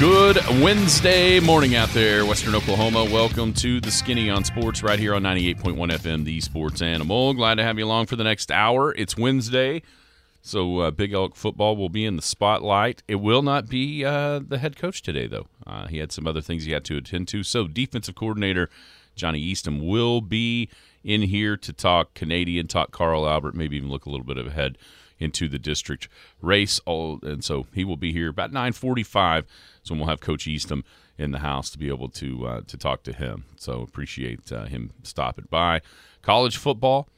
Good Wednesday morning out there, Western Oklahoma. Welcome to the Skinny on Sports right here on 98.1 FM, the Sports Animal. Glad to have you along for the next hour. It's Wednesday, so uh, Big Elk football will be in the spotlight. It will not be uh, the head coach today, though. Uh, he had some other things he had to attend to. So, defensive coordinator Johnny Eastham will be in here to talk Canadian, talk Carl Albert, maybe even look a little bit ahead into the district race. All and so he will be here about nine forty-five. So we'll have Coach Eastham in the house to be able to uh, to talk to him. So appreciate uh, him stopping by. College football.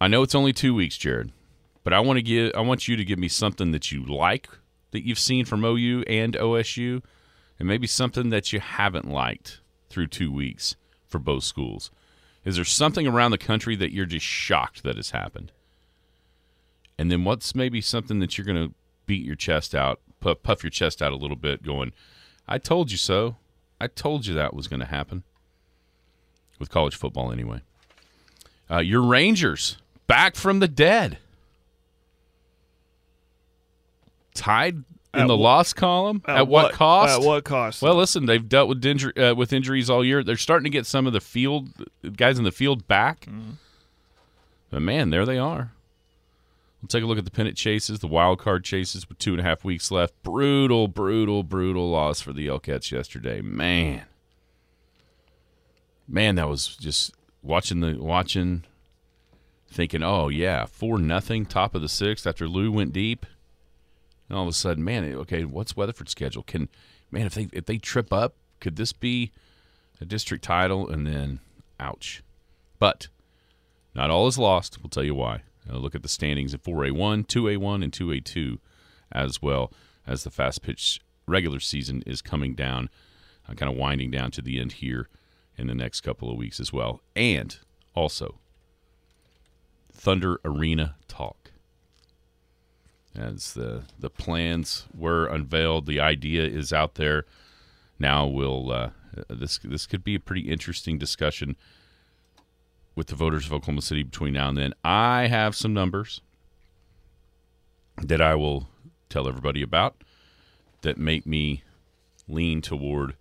I know it's only two weeks, Jared, but I want to give I want you to give me something that you like that you've seen from OU and OSU, and maybe something that you haven't liked through two weeks for both schools. Is there something around the country that you're just shocked that has happened? And then what's maybe something that you're going to beat your chest out, puff, puff your chest out a little bit, going, I told you so. I told you that was going to happen. With college football, anyway. Uh, your Rangers back from the dead. Tied in At the wh- loss column. At, what, cost? At what cost? Well, listen, they've dealt with injury, uh, with injuries all year. They're starting to get some of the field guys in the field back. But man, there they are. We'll take a look at the pennant chases, the wild card chases with two and a half weeks left. Brutal, brutal, brutal loss for the Elkettes yesterday. Man, man, that was just watching the watching, thinking, oh yeah, four nothing, top of the sixth after Lou went deep. And all of a sudden, man, okay, what's Weatherford's schedule? Can man, if they if they trip up, could this be a district title? And then, ouch. But not all is lost. We'll tell you why. Uh, look at the standings at 4A1, 2A1, and 2A2 as well as the fast pitch regular season is coming down, uh, kind of winding down to the end here in the next couple of weeks as well. And also, Thunder Arena talk. As the the plans were unveiled, the idea is out there. Now we'll uh, this this could be a pretty interesting discussion with the voters of Oklahoma City between now and then. I have some numbers that I will tell everybody about that make me lean toward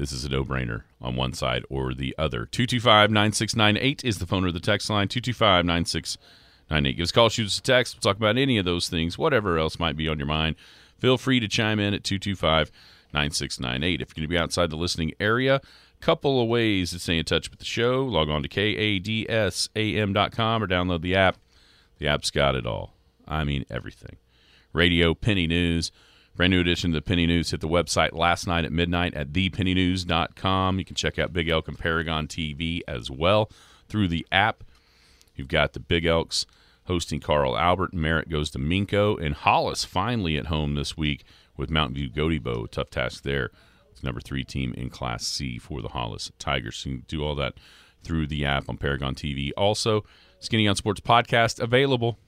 this is a no brainer on one side or the other. 225 9698 is the phone or the text line. 225 9698. Give us a call, shoot us a text. We'll talk about any of those things, whatever else might be on your mind. Feel free to chime in at 225 9698. If you're going to be outside the listening area, couple of ways to stay in touch with the show. Log on to kadsam.com or download the app. The app's got it all. I mean, everything. Radio, Penny News, brand new edition of the Penny News hit the website last night at midnight at thepennynews.com. You can check out Big Elk and Paragon TV as well through the app. You've got the Big Elks hosting Carl Albert. Merritt goes to Minco. And Hollis finally at home this week with Mountain View Gotebo. Tough task there. Number three team in Class C for the Hollis Tigers. You can do all that through the app on Paragon TV. Also, Skinny on Sports podcast available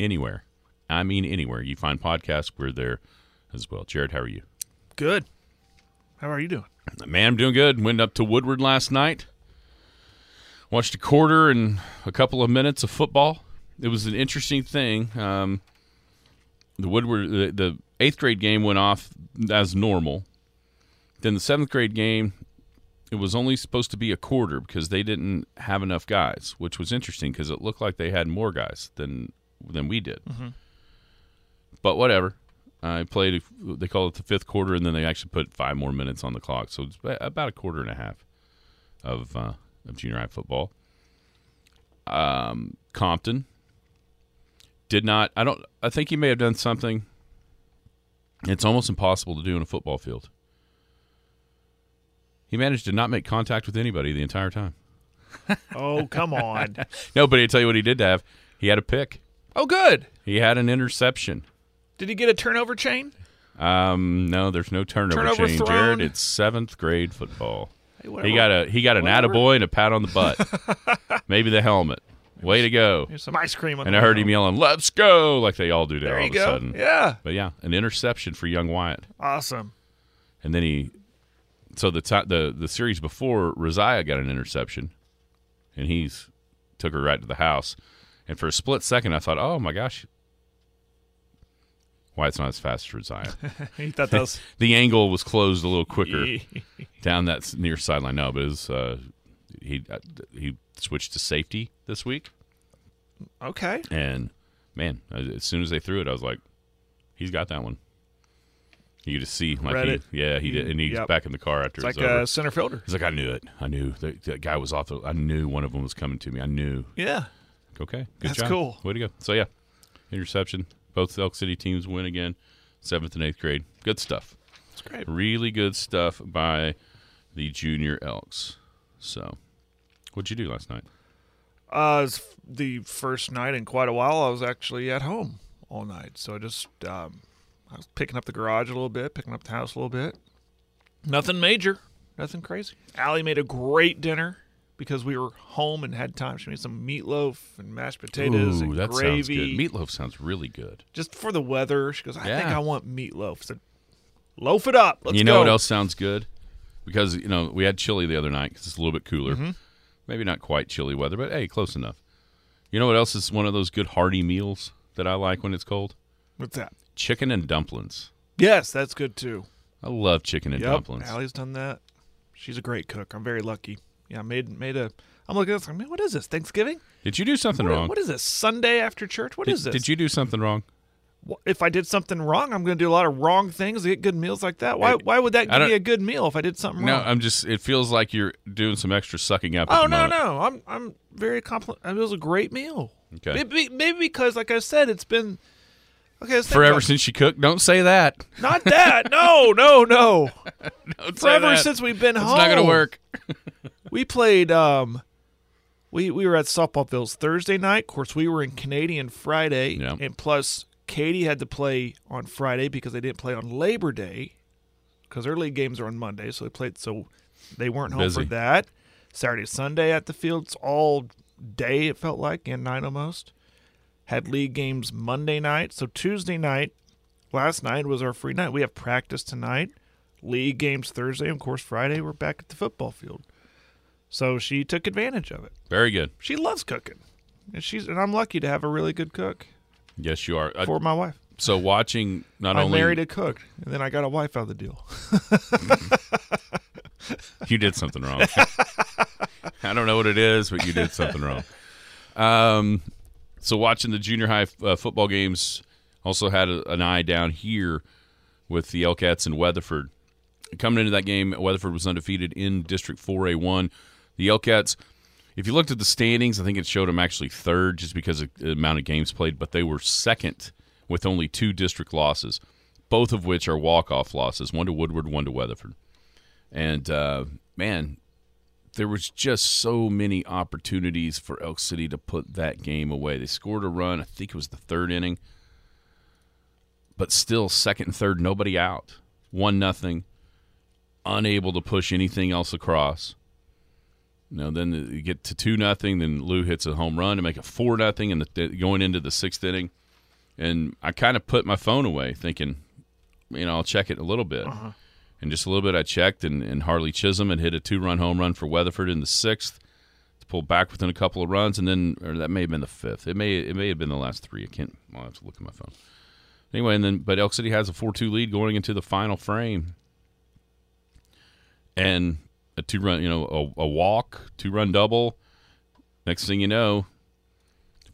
anywhere. I mean, anywhere you find podcasts, we're there as well. Jared, how are you? Good. How are you doing? Man, I'm doing good. Went up to Woodward last night. Watched a quarter and a couple of minutes of football. It was an interesting thing. Um, the Woodward, the, the eighth grade game went off as normal. Then the seventh grade game, it was only supposed to be a quarter because they didn't have enough guys, which was interesting because it looked like they had more guys than than we did. But whatever. I played. They call it the fifth quarter, and then they actually put five more minutes on the clock, so it's about a quarter and a half of uh, of junior high football. Um, Compton did not. I don't. I think he may have done something. It's almost impossible to do in a football field. He managed to not make contact with anybody the entire time. Oh, come on. No, but I tell you what he did to have. He had a pick. oh, good. He had an interception. Did he get a turnover chain? Um, no, there's no turnover, Turnover chain, thrown? Jared. It's seventh grade football. Hey, He got a he got an Whatever. attaboy and a pat on the butt. Maybe the helmet. Way to go! Here's some ice cream. On And I heard him yelling, "Let's go!" like they all do now There all you of a go. sudden. Yeah. But yeah, an interception for young Wyatt. Awesome. And then he, so the ti the the series before, Rosiah got an interception, and he's took her right to the house. And for a split second, I thought, oh my gosh, Wyatt's not as fast as Rosiah. He thought that was the angle was closed a little quicker down that near sideline. No, but it was, uh, he uh, he switched to safety this week, okay. and man, as soon as they threw it, I was like, he's got that one. You just see, like, Read he, yeah, he did, and he's Yep. back in the car after It's it like over. a center fielder. He's like, I knew it. I knew that, that guy was off. The, I knew one of them was coming to me. I knew. Yeah. Okay, good That's job. cool. Way to go. So yeah, interception. Both Elk City teams win again. Seventh and eighth grade. Good stuff. It's great. Really good stuff by the junior Elks. So, what'd you do last night? Uh, it's the first night in quite a while. I was actually at home all night, so I just um, I was picking up the garage a little bit, picking up the house a little bit. Nothing major, nothing crazy. Allie made a great dinner because we were home and had time. She made some meatloaf and mashed potatoes Ooh, and that gravy. sounds good. Meatloaf sounds really good. just for the weather. She goes, I think I want meatloaf. I said, loaf it up. Let's you know go. what else sounds good? Because you know we had chili the other night because it's a little bit cooler. Mm-hmm. Maybe not quite chilly weather, but hey, close enough. You know what else is one of those good hearty meals that I like when it's cold? What's that? Chicken and dumplings. Yes, that's good too. I love chicken and Yep, dumplings. Allie's done that. She's a great cook. I'm very lucky. Yeah, I made made a. I'm looking at this. I mean, what is this? Thanksgiving? Did you do something What- wrong? what is this? Sunday after church? What did, is this? Did you do something wrong? If I did something wrong, I'm going to do a lot of wrong things to get good meals like that. Why? I- why would that give me a good meal if I did something No, wrong? No, I'm just. It feels like you're doing some extra sucking up. oh no, moment. no. I'm I'm very compliment. It was a great meal. Okay. Maybe, maybe because, like I said, it's been okay. Forever about since she cooked. Don't say that. Not that. No, no, no. Forever since we've been It's home. It's not going to work. We played. Um, we we were at Softballville's Thursday night. Of course, we were in Canadian Friday, Yeah. and plus Katie had to play on Friday because they didn't play on Labor Day because their league games are on Monday, so they played. So they weren't home Busy. for that. Saturday, Sunday at the fields all day. It felt like and night almost. Had league games Monday night. So Tuesday night, last night was our free night. We have practice tonight. League games Thursday, and of course Friday. We're back at the football field. So she took advantage of it. Very good. She loves cooking, and she's and I'm lucky to have a really good cook Yes, you are. For my wife. so watching not I only married a cook, and then I got a wife out of the deal. you did something wrong. I don't know what it is, but you did something wrong. Um, so watching the junior high uh, football games, also had a, an eye down here with the Elkettes and Weatherford. Coming into that game, Weatherford was undefeated in District 4A1. The Elkettes, if you looked at the standings, I think it showed them actually third just because of the amount of games played, but they were second with only two district losses, both of which are walk-off losses, one to Woodward, one to Weatherford. And uh, man, there was just so many opportunities for Elk City to put that game away. They scored a run, I think it was the third inning, but still second and third, nobody out, one nothing, unable to push anything else across. Know, then you get to two nothing. Then Lou hits a home run to make it four nothing, and the, going into the sixth inning, and I kind of put my phone away, thinking, you know, I'll check it a little bit. Uh-huh. And just a little bit, I checked, and, and Harley Chisholm had hit a two-run home run for Weatherford in the sixth to pull back within a couple of runs, and then or that may have been the fifth. It may it may have been the last three. I can't. I'll have to look at my phone. Anyway, and then but Elk City has a four-two lead going into the final frame, and a two-run, you know, a, a walk, two-run double. Next thing you know,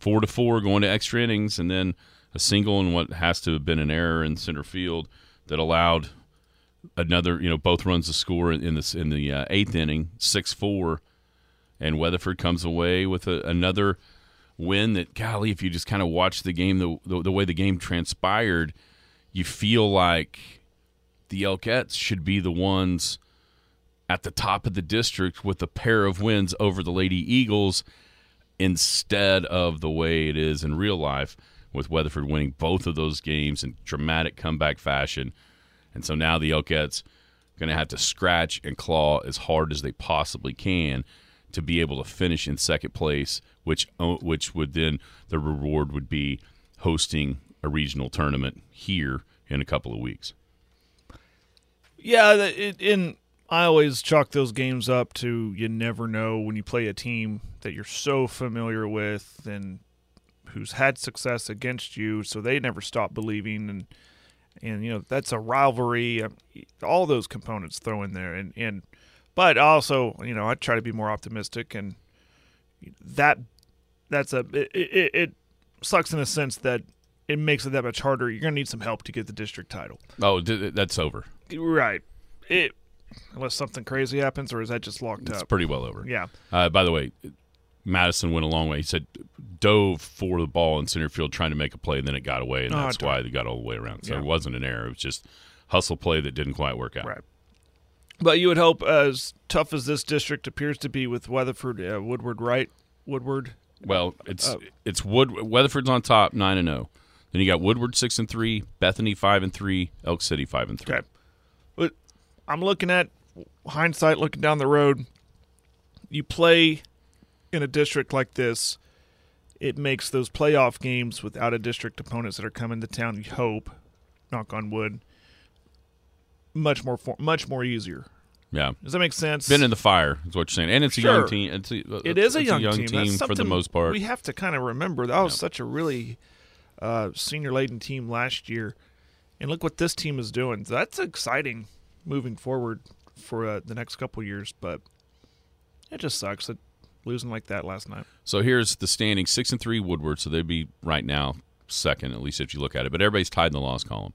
four to four going to extra innings, and then a single and what has to have been an error in center field that allowed another, you know, both runs the score in this in the uh, eighth inning, six four, and Weatherford comes away with a, another win. That golly, if you just kind of watch the game, the, the the way the game transpired, you feel like the Elkettes should be the ones at the top of the district with a pair of wins over the Lady Eagles instead of the way it is in real life with Weatherford winning both of those games in dramatic comeback fashion And so now the Elkettes going to have to scratch and claw as hard as they possibly can to be able to finish in second place, which uh, which would then the reward would be hosting a regional tournament here in a couple of weeks. Yeah, it, in I always chalk those games up to you never know when you play a team that you're so familiar with and who's had success against you, so they never stop believing and and you know that's a rivalry. um, All those components throw in there, and and but also you know I try to be more optimistic, and that that's a it, it, it sucks in a sense that it makes it that much harder. You're gonna need some help to get the district title. Oh, that's over. Right. It unless something crazy happens, or is that just locked It's up? It's pretty well over. yeah. Uh, by the way, Madison went a long way. He said dove for the ball in center field trying to make a play, and then it got away, and Oh, that's why they got all the way around. So Yeah. it wasn't an error. It was just hustle play that didn't quite work out. Right. But you would hope, as tough as this district appears to be with Weatherford, uh, Woodward, right? Woodward. Well, it's Uh, it's Wood Weatherford's on top nine and zero. Then you got Woodward six and three, Bethany five and three, Elk City five and three. Okay. But I'm looking at hindsight, looking down the road. You play in a district like this, it makes those playoff games without a district opponents that are coming to town. You hope, knock on wood, much more for, much more easier. Yeah, Does that make sense? been in the fire is what you're saying, and it's a young team. It's a, It is a it's young, team, That's for the most part. We have to kind of remember that was such a really uh, senior laden team last year, and look what this team is doing. That's exciting moving forward for uh, the next couple years. But it just sucks that losing like that last night. So here's the standing: six and three Woodward, so they'd be right now second, at least if you look at it. But everybody's tied in the loss column.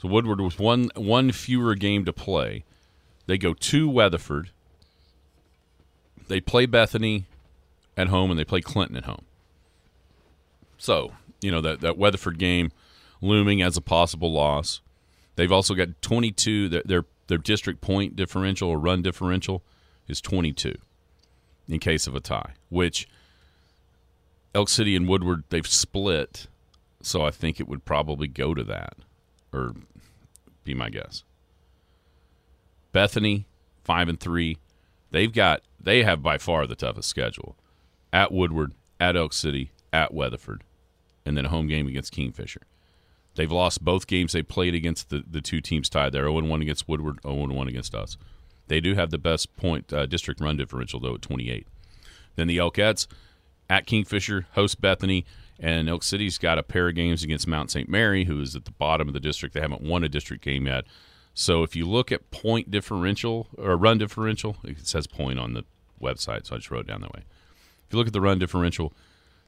So Woodward with one one fewer game to play, they go to Weatherford. They play Bethany at home, and they play Clinton at home. So you know that that Weatherford game looming as a possible loss. They've also got 22. Their their, their district point differential or run differential is 22 in case of a tie, which Elk City and Woodward they've split, so I think it would probably go to that, or be my guess. Bethany five and three, they've got they have by far the toughest schedule, at Woodward, at Elk City, at Weatherford, and then a home game against Kingfisher. They've lost both games they played against the, the two teams tied. They're 0 1 against Woodward, 0 1 against us. They do have the best point uh, district run differential, though, at 28. Then the Elkettes at Kingfisher host Bethany, and Elk City's got a pair of games against Mount St. Mary, who is at the bottom of the district. They haven't won a district game yet. So if you look at point differential or run differential, it says point on the website, so I just wrote it down that way. If you look at the run differential,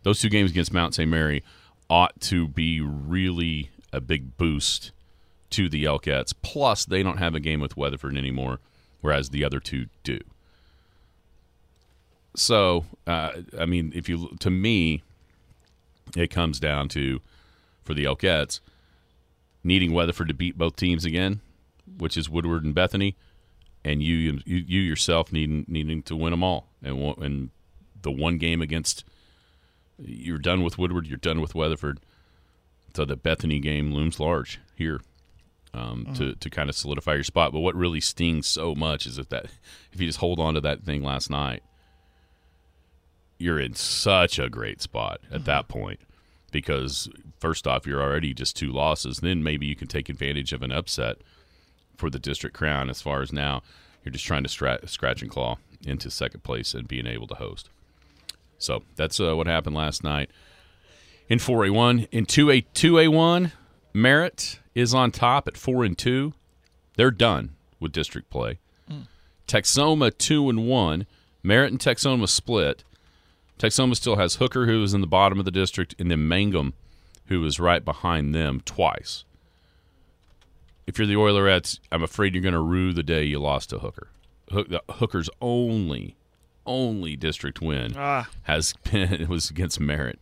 those two games against Mount St. Mary ought to be really a big boost to the Elkettes. Plus, they don't have a game with Weatherford anymore, whereas the other two do. So, uh, I mean, if you to me, it comes down to for the Elkettes needing Weatherford to beat both teams again, which is Woodward and Bethany, and you you, you yourself needing needing to win them all, and and the one game against you're done with Woodward, you're done with Weatherford, so the Bethany game looms large here. Um, to, to kind of solidify your spot, but what really stings so much is if that if you just hold on to that thing last night, you're in such a great spot at that point. Because first off you're already just two losses. Then maybe you can take advantage of an upset for the district crown as far as now you're just trying to stra- scratch and claw into second place and being able to host. So that's uh, what happened last night in 4a1 in 2a 2a1 Merritt is on top at 4 and 2 they're done with district play Texhoma 2 and 1 Merritt and Texhoma split Texhoma still has Hooker, who is in the bottom of the district, and then Mangum, who is right behind them twice. If you're the Oilerettes, I'm afraid you're going to rue the day you lost to Hooker. The, Hooker's only, only district win Ah. has been it was against Merritt,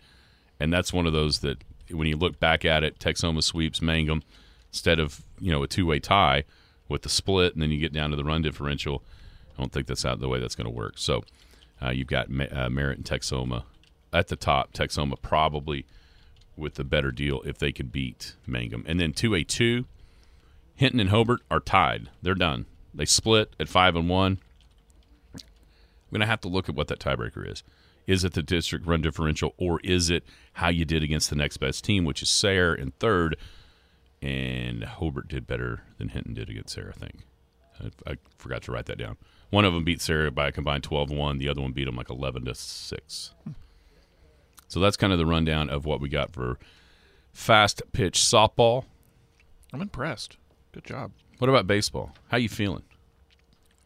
and that's one of those that when you look back at it, Texhoma sweeps Mangum instead of you know a two way tie with the split, and then you get down to the run differential. I don't think that's out the way that's going to work. So uh, you've got uh, Merritt and Texhoma at the top. Texhoma probably with the better deal if they could beat Mangum, and then two a two. Hinton and Hobart are tied. They're done. They split at five and one. I'm going to have to look at what that tiebreaker is. Is it the district run differential, or is it how you did against the next best team, which is Sayre in third? And Hobart did better than Hinton did against Sayre, I think. I, I forgot to write that down. One of them beat Sayre by a combined 12 1. The other one beat them like 11 to 6. So that's kind of the rundown of what we got for fast pitch softball. I'm impressed. Good job. What about baseball? How you feeling?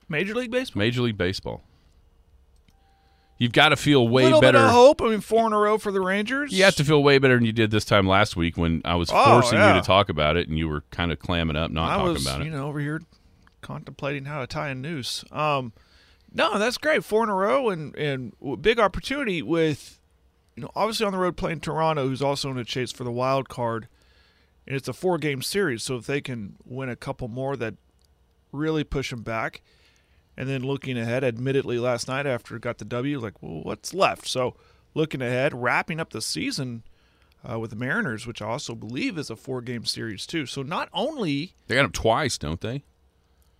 Major League Baseball. Major League Baseball. You've got to feel way little better. bit of hope. I mean, four in a row for the Rangers. You have to feel way better than you did this time last week when I was Oh, forcing you to talk about it and you were kind of clamming up, not I talking was, about it. you know, over here contemplating how to tie a noose. Um, no, that's great. Four in a row and and big opportunity with, you know, obviously on the road playing Toronto, who's also in a chase for the wild card, and it's a four game series. So if they can win a couple more, that really push them back. And then looking ahead, admittedly last night after it got the W, like, well, what's left? So looking ahead, wrapping up the season. Uh, with the Mariners, which I also believe is a four-game series too. So not only they got them twice, don't they?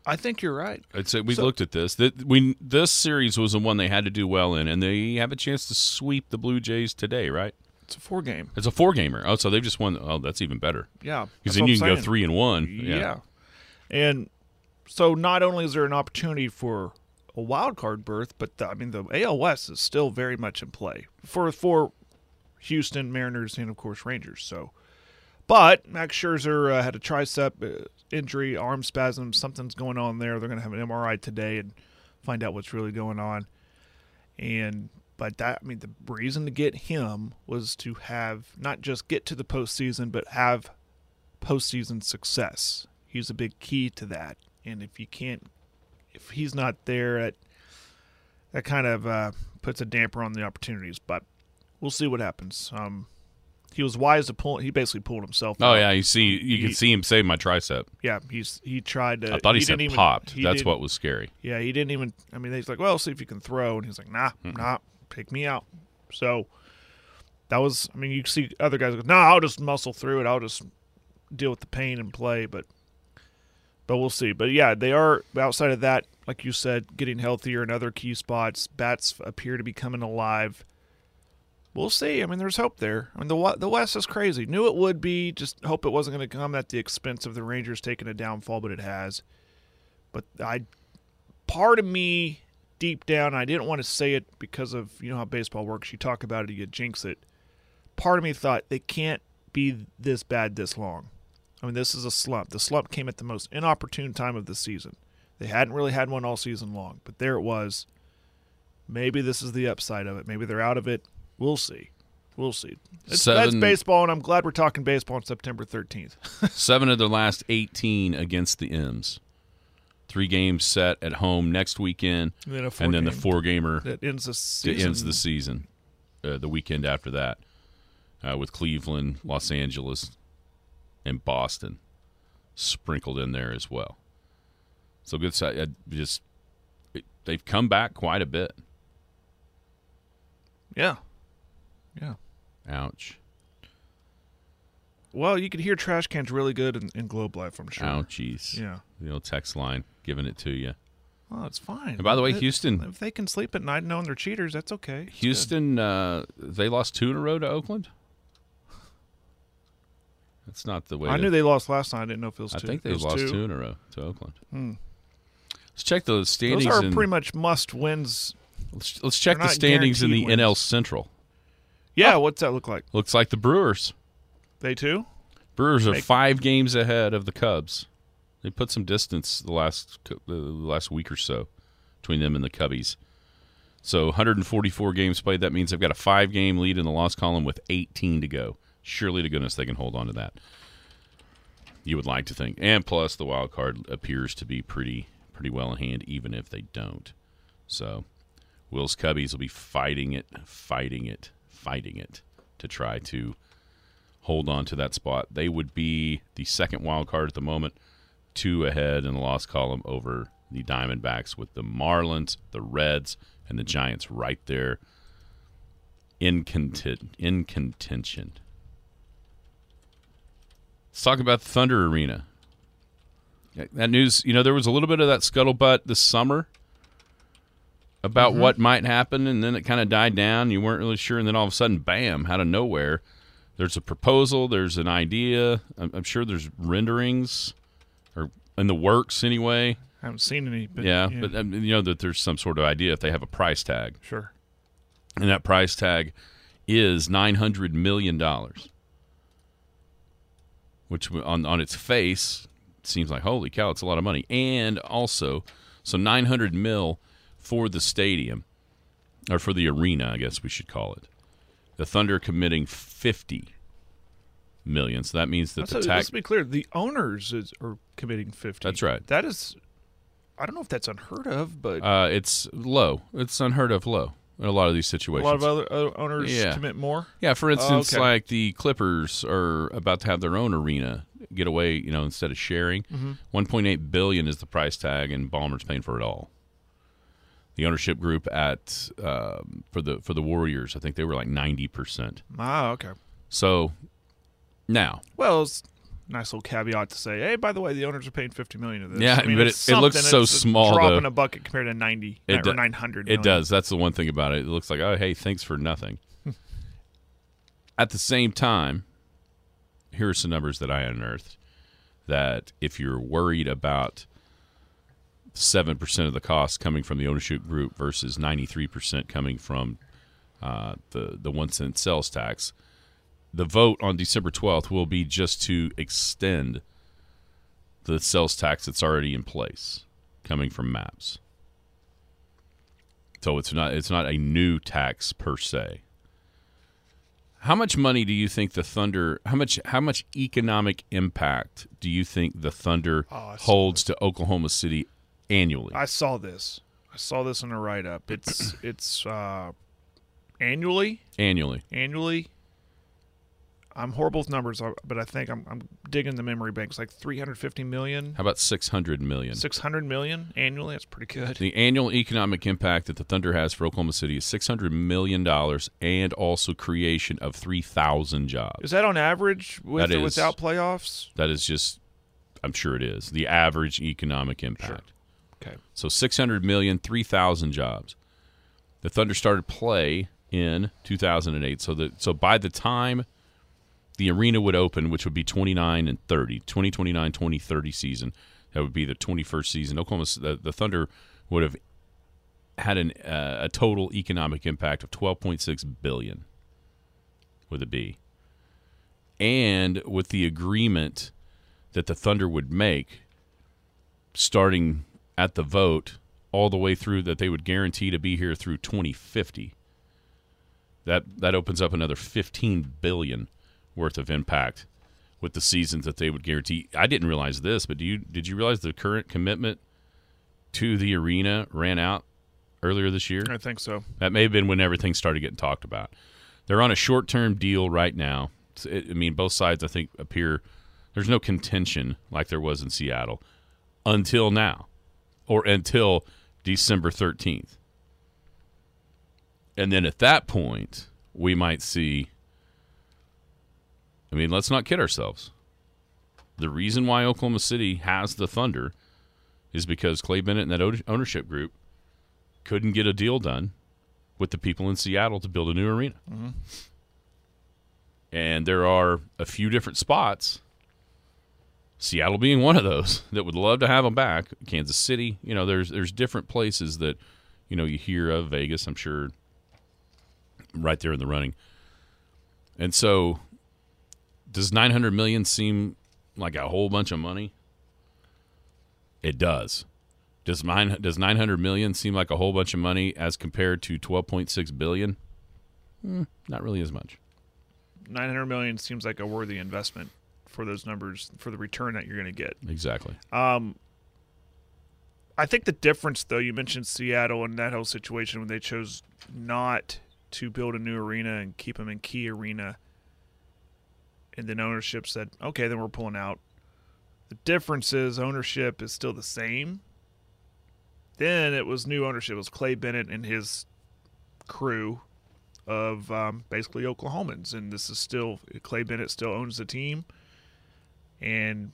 I think you're right. I'd say we So- looked at this. That we this series was the one they had to do well in, and they have a chance to sweep the Blue Jays today, right? It's a four game. It's a four gamer. Oh, so they've just won. Oh, that's even better. Yeah. Because then you I'm can go three and one. Yeah. And so not only is there an opportunity for a wild card berth, but the, I mean the AL West is still very much in play for for Houston Mariners and of course Rangers. So, but Max Scherzer uh, had a tricep uh, injury, arm spasm, something's going on there. They're going to have an MRI today and find out what's really going on. And but that I mean the reason to get him was to have not just get to the postseason, but have postseason success. He's a big key to that. And if you can't, if he's not there, it, that kind of uh, puts a damper on the opportunities. But we'll see what happens. Um, he was wise to pull. He basically pulled himself. Oh out. yeah, you see, you He- can see him save my tricep. yeah. He's he tried to. I thought he, he said didn't even- popped. he That's what was scary. Yeah, he didn't even. I mean, he's like, "Well, see if you can throw," and he's like, "Nah, nah, pick me out." So that was. I mean, you see other guys go, "Nah, I'll just muscle through it. I'll just deal with the pain and play." But but we'll see. But yeah, they are outside of that, like you said, getting healthier in other key spots. Bats appear to be coming alive. We'll see. I mean, there's hope there. I mean, the the West is crazy. Knew it would be. Just hope it wasn't going to come at the expense of the Rangers taking a downfall, but it has. But I part of me deep down i didn't want to say it because of you know how baseball works you talk about it you jinx it part of me thought they can't be this bad this long i mean this is a slump. The slump came at the most inopportune time of the season. They hadn't really had one all season long but there it was. Maybe this is the upside of it. Maybe they're out of it. We'll see. We'll see. It's, that's baseball and i'm glad we're talking baseball on september 13th Seven of their last 18 against the M's. Three games set at home next weekend, And then a and then the four gamer that ends the that season. ends the season, uh, the weekend after that, uh, with Cleveland, Los Angeles, and Boston sprinkled in there as well. So good side. Uh, just it, they've come back quite a bit. yeah yeah Ouch! Well, you can hear trash cans really good in, in Globe Life, I'm sure. Ouchies! Yeah. The old text line giving it to you. Well, it's fine. And by the way, If- Houston- If they can sleep at night knowing they're cheaters, that's okay. It's Houston, uh, they lost two in a row to Oakland. That's not the way. I to- knew they lost last night. I didn't know if it was I two. think they lost two. two. in a row to Oakland. Hmm. Let's check the standings. Those are in- pretty much must wins. let's, let's check they're the standings in the guaranteed NL. Central. Yeah, what's that look like? Looks like the Brewers. They too? Brewers are Make- five games ahead of the Cubs. They put some distance the last the last week or so between them and the Cubbies. So 144 games played. That means they've got a five game lead in the loss column with 18 to go. Surely to goodness they can hold on to that. You would like to think, and plus the wild card appears to be pretty pretty well in hand, even if they don't. So Will's Cubbies will be fighting it, fighting it, fighting it to try to hold on to that spot. They would be the second wild card at the moment, two ahead in the loss column over the Diamondbacks with the Marlins, the Reds, and the Giants right there in content, in contention. Let's talk about the Thunder Arena. That news, you know, there was a little bit of that scuttlebutt this summer about what might happen, and then it kind of died down. You weren't really sure, and then all of a sudden, bam, out of nowhere, there's a proposal, there's an idea. I'm, I'm sure there's renderings or in the works anyway. I haven't seen any. But, yeah, but um, you know that there's some sort of idea if they have a price tag, sure. and that price tag is nine hundred million dollars, which on on its face seems like holy cow, it's a lot of money, and also so nine hundred mil for the stadium or for the arena, I guess we should call it. The Thunder committing fifty million, so that means that the let's be clear. The owners is, are committing fifty. That's right. That is. I don't know if that's unheard of, but Uh, it's low. It's unheard of low in a lot of these situations. a lot of other uh, owners Yeah. commit more. Yeah, for instance, okay. like the Clippers are about to have their own arena get away, you know, instead of sharing. Mm-hmm. 1.8 billion is the price tag, and Ballmer's paying for it all. The ownership group at um, for the for the Warriors, I think they were like 90 percent. Ah, okay. So now, Well, it's nice little caveat to say, hey, by the way, the owners are paying fifty million of this. Yeah, I mean, but it- it looks so It's small, Drop though. in a bucket compared to ninety It do- nine hundred. It does. That's the one thing about it. It looks like, oh, hey, thanks for nothing. At the same time, here are some numbers that I unearthed that if you're worried about 7% of the cost coming from the ownership group versus 93% coming from uh, the, the one cent sales tax, the vote on December 12th will be just to extend the sales tax that's already in place coming from MAPS. So it's not it's not a new tax per se. How much money do you think the Thunder how much how much economic impact do you think the Thunder Oh, holds to Oklahoma City annually? I saw this. I saw this in a write up. It's it's uh, annually. annually. Annually. I'm horrible with numbers, but I think I'm, I'm digging the memory banks like 350 million, How about 600 million? 600 million annually. That's pretty good. The annual economic impact that the Thunder has for Oklahoma City is 600 million dollars and also creation of 3,000 jobs. Is that on average with or is. without playoffs? That is just I'm sure it is. The average economic impact. Okay. So 600 million, 3,000 jobs. The Thunder started play in 2008. So that so by the time the arena would open, which would be 29 and 30, 2029, 2030 season, that would be the 21st season. Oklahoma, the, the Thunder would have had an, uh, a total economic impact of 12.6 billion with a B. And with the agreement that the Thunder would make starting at the vote all the way through that they would guarantee to be here through 2050 that that opens up another 15 billion worth of impact with the seasons that they would guarantee I didn't realize this but do you did you realize the current commitment to the arena ran out earlier this year I think so. that may have been when everything started getting talked about. They're on a short term deal right now. It- I mean, both sides, I think, appear there's no contention like there was in Seattle until now or until December 13th. And then at that point, we might see. I mean, let's not kid ourselves. The reason why Oklahoma City has the Thunder is because Clay Bennett and that ownership group couldn't get a deal done with the people in Seattle to build a new arena. Mm-hmm. And there are a few different spots, Seattle being one of those, that would love to have them back. Kansas City, you know, there's there's different places that you know you hear of. Vegas, I'm sure, right there in the running. And so, does 900 million seem like a whole bunch of money? It does. Does mine does 900 million seem like a whole bunch of money as compared to 12.6 billion? Hmm, not really as much. 900 million seems like a worthy investment for those numbers for the return that you're going to get. Exactly. Um, I think the difference, though, you mentioned Seattle and that whole situation when they chose not to build a new arena and keep them in Key Arena, and then ownership said, "Okay, then we're pulling out." The difference is ownership is still the same. Then it was new ownership. It was Clay Bennett and his crew of um, basically Oklahomans, and this is still Clay Bennett still owns the team, and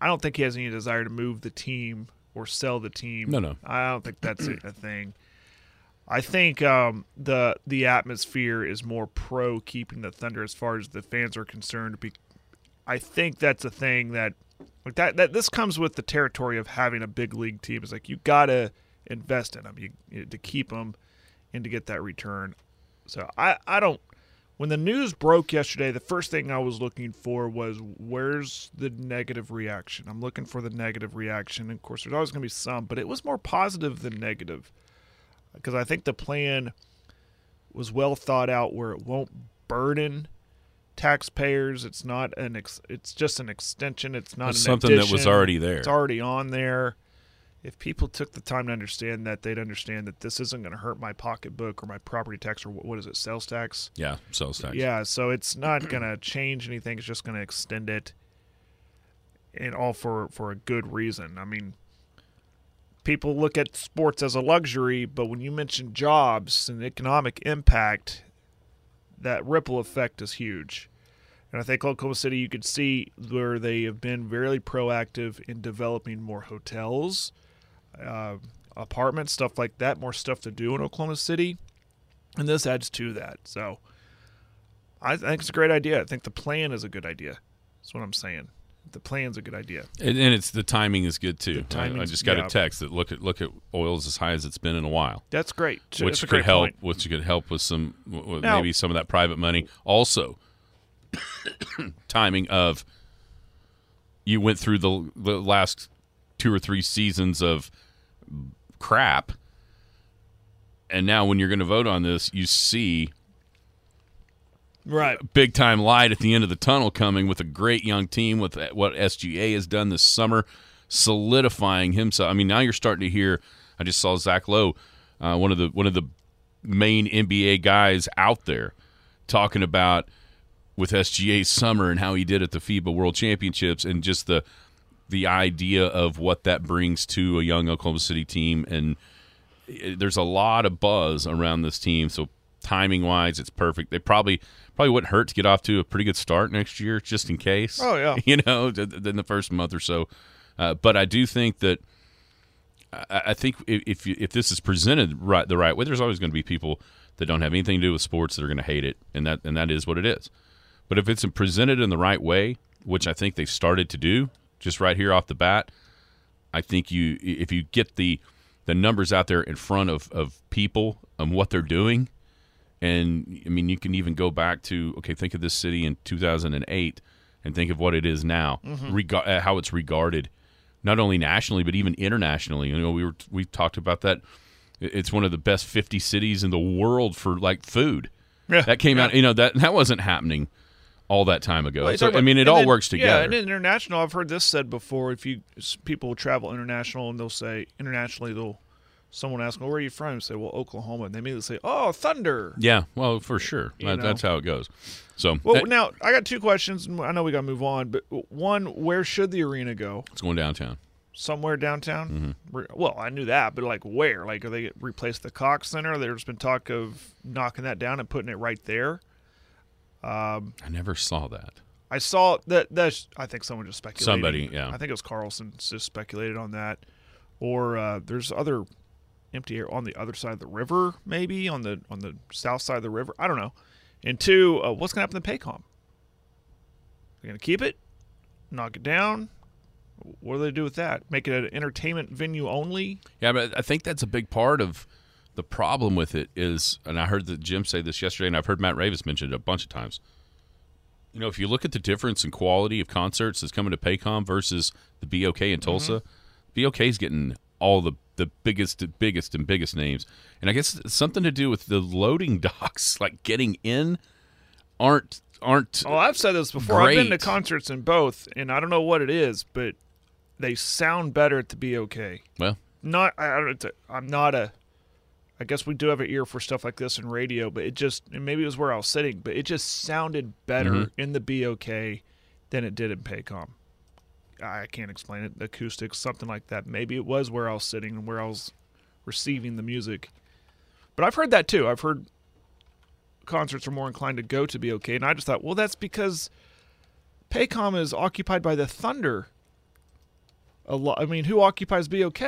I don't think he has any desire to move the team or sell the team. No, no. I don't think that's a a thing. I think um, the the atmosphere is more pro keeping the Thunder as far as the fans are concerned. Be- I think that's a thing that like that that this comes with the territory of having a big league team. It's like you gotta invest in them you, you- to keep them and to get that return. So I I don't. When the news broke yesterday, the first thing I was looking for was where's the negative reaction. I'm looking for the negative reaction. Of course, there's always going to be some, but it was more positive than negative because I think the plan was well thought out where it won't burden taxpayers. It's not an ex- it's just an extension. It's not It's something that was already there. It's already on there. If people took the time to understand that, they'd understand that this isn't going to hurt my pocketbook or my property tax or what what is it, sales tax? Yeah, sales tax. Yeah, so it's not going to change anything. It's just going to extend it, and all for for a good reason. I mean, people look at sports as a luxury, but when you mention jobs and economic impact, that ripple effect is huge. And I think Oklahoma City, you could see where they have been very proactive in developing more hotels, uh, apartments, stuff like that, more stuff to do in Oklahoma City. And this adds to that. So I think it's a great idea. I think the plan is a good idea. That's what I'm saying. The plan's a good idea. And, and it's the timing is good too. I, I just got yeah. a text that look at look at oil's as high as it's been in a while, That's great. which That's could great help. point. Which could help with some with Now- maybe some of that private money. Also, timing of you went through the the last two or three seasons of crap, and now when you're going to vote on this, you see Right. big time light at the end of the tunnel coming with a great young team with what SGA has done this summer, solidifying himself. I mean, now you're starting to hear. I just saw Zach Lowe, uh, one of the one of the main NBA guys out there, talking about with SGA's summer and how he did at the FIBA World Championships and just the the idea of what that brings to a young Oklahoma City team and there's a lot of buzz around this team. So timing wise, it's perfect. They probably probably wouldn't hurt to get off to a pretty good start next year, just in case. Oh, yeah. you know, in the first month or so. Uh, but I do think that I, I think if if, you, if this is presented right the right way, there's always going to be people that don't have anything to do with sports that are going to hate it, and that and that is what it is. But if it's presented in the right way, which I think they've started to do, just right here off the bat, I think you if you get the the numbers out there in front of, of people and what they're doing, and I mean you can even go back to okay, think of this city in 2008 and think of what it is now, rega- uh, how it's regarded, not only nationally but even internationally. You know, we were we talked about that. It's one of the best 50 cities in the world for like food. Yeah. That came Yeah. out, you know that that wasn't happening all that time ago. Well, so talk I mean, it all then- works together. Yeah, and international, I've heard this said before. If you people travel international and they'll say internationally, they'll someone ask, "Well, where are you from?" You say, "Well, Oklahoma," and they immediately say, "Oh, Thunder." Yeah, well, for sure. That, that's how it goes. So Well, that- now I got two questions. and I know we got to move on, but one, where should the arena go? it's going downtown. Somewhere downtown. Mm-hmm. Well, I knew that, but like where? Like, are they replace the Cox Center? There's been talk of knocking that down and putting it right there. I never saw that. I saw that. That's I think someone just speculated. Somebody, yeah. I think it was Carlson just speculated on that. Or uh, there's other empty air on the other side of the river, maybe on the on the south side of the river. I don't know. And two, uh, what's gonna happen to Paycom? They're gonna keep it, knock it down. What do they do with that? Make it an entertainment venue only? Yeah, but I think that's a big part of the problem with it is, and I heard that Jim say this yesterday, and I've heard Matt Ravis mention it a bunch of times. You know, if you look at the difference in quality of concerts that's coming to Paycom versus the BOK in Tulsa, BOK is getting all the the biggest, biggest, and biggest names, and I guess something to do with the loading docks, like getting in, aren't aren't. Oh, I've said this before. I've been to concerts in both, and I don't know what it is, but they sound better at the BOK. Well, not I I don't I'm not a I guess we do have an ear for stuff like this in radio, but it just and maybe it was where I was sitting, but it just sounded better Mm-hmm. in the BOK than it did in Paycom. I can't explain it. Acoustics, something like that. Maybe it was where I was sitting and where I was receiving the music. But I've heard that too. I've heard concerts are more inclined to go to BOK. and I just thought, well, that's because Paycom is occupied by the Thunder a lot. I mean, who occupies BOK?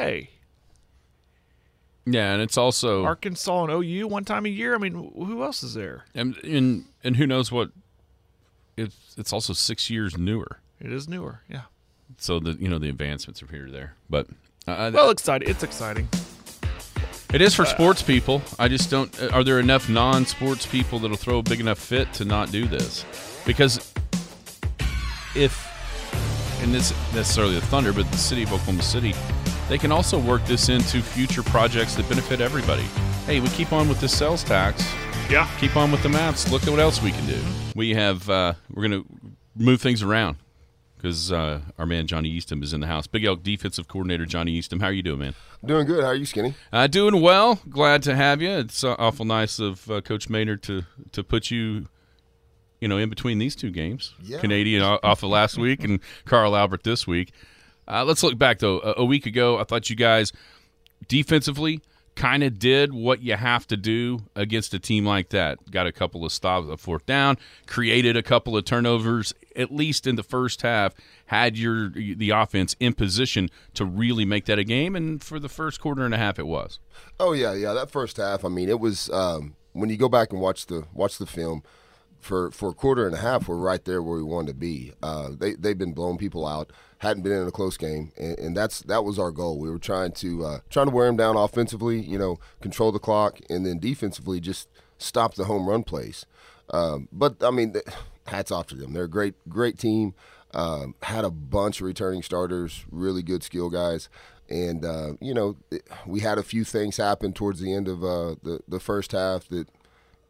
Yeah, and it's also Arkansas and OU one time a year. I mean, who else is there? and and, and who knows what it's it's also six years newer. It is newer. Yeah. So the you know the advancements are here or there, but uh, Well, exciting. It's exciting. it is for sports people. I just don't. uh, Are there enough non-sports people that'll throw a big enough fit to not do this? Because if and this necessarily the Thunder, but the city of Oklahoma City, they can also work this into future projects that benefit everybody. Hey, we keep on with this sales tax. Yeah. keep on with the maps. Look at what else we can do. We have uh, we're going to move things around because uh, our man Johnny Eastham is in the house. Big Elk defensive coordinator Johnny Eastham. How are you doing, man? Doing good. How are you, Skinny? Uh, doing well. Glad to have you. It's uh, awful nice of uh, Coach Maynard to to put you. You know, in between these two games, Yeah. Canadian off of last week and Carl Albert this week. Uh, let's look back though. A, a week ago, I thought you guys defensively kind of did what you have to do against a team like that. Got a couple of stops, a fourth down, created a couple of turnovers, at least in the first half. Had your the offense in position to really make that a game, and for the first quarter and a half, it was. Oh yeah, yeah. That first half, I mean, it was um, when you go back and watch the watch the film for for a quarter and a half, we're right there where we wanted to be. Uh, they they've been blowing people out, hadn't been in a close game, and, and that's that was our goal. We were trying to uh, trying to wear them down offensively, you know, control the clock, and then defensively just stop the home run plays. Um, but I mean, hats off to them. They're a great great team. Um, had a bunch of returning starters, really good skill guys and uh, you know we had a few things happen towards the end of uh, the the first half that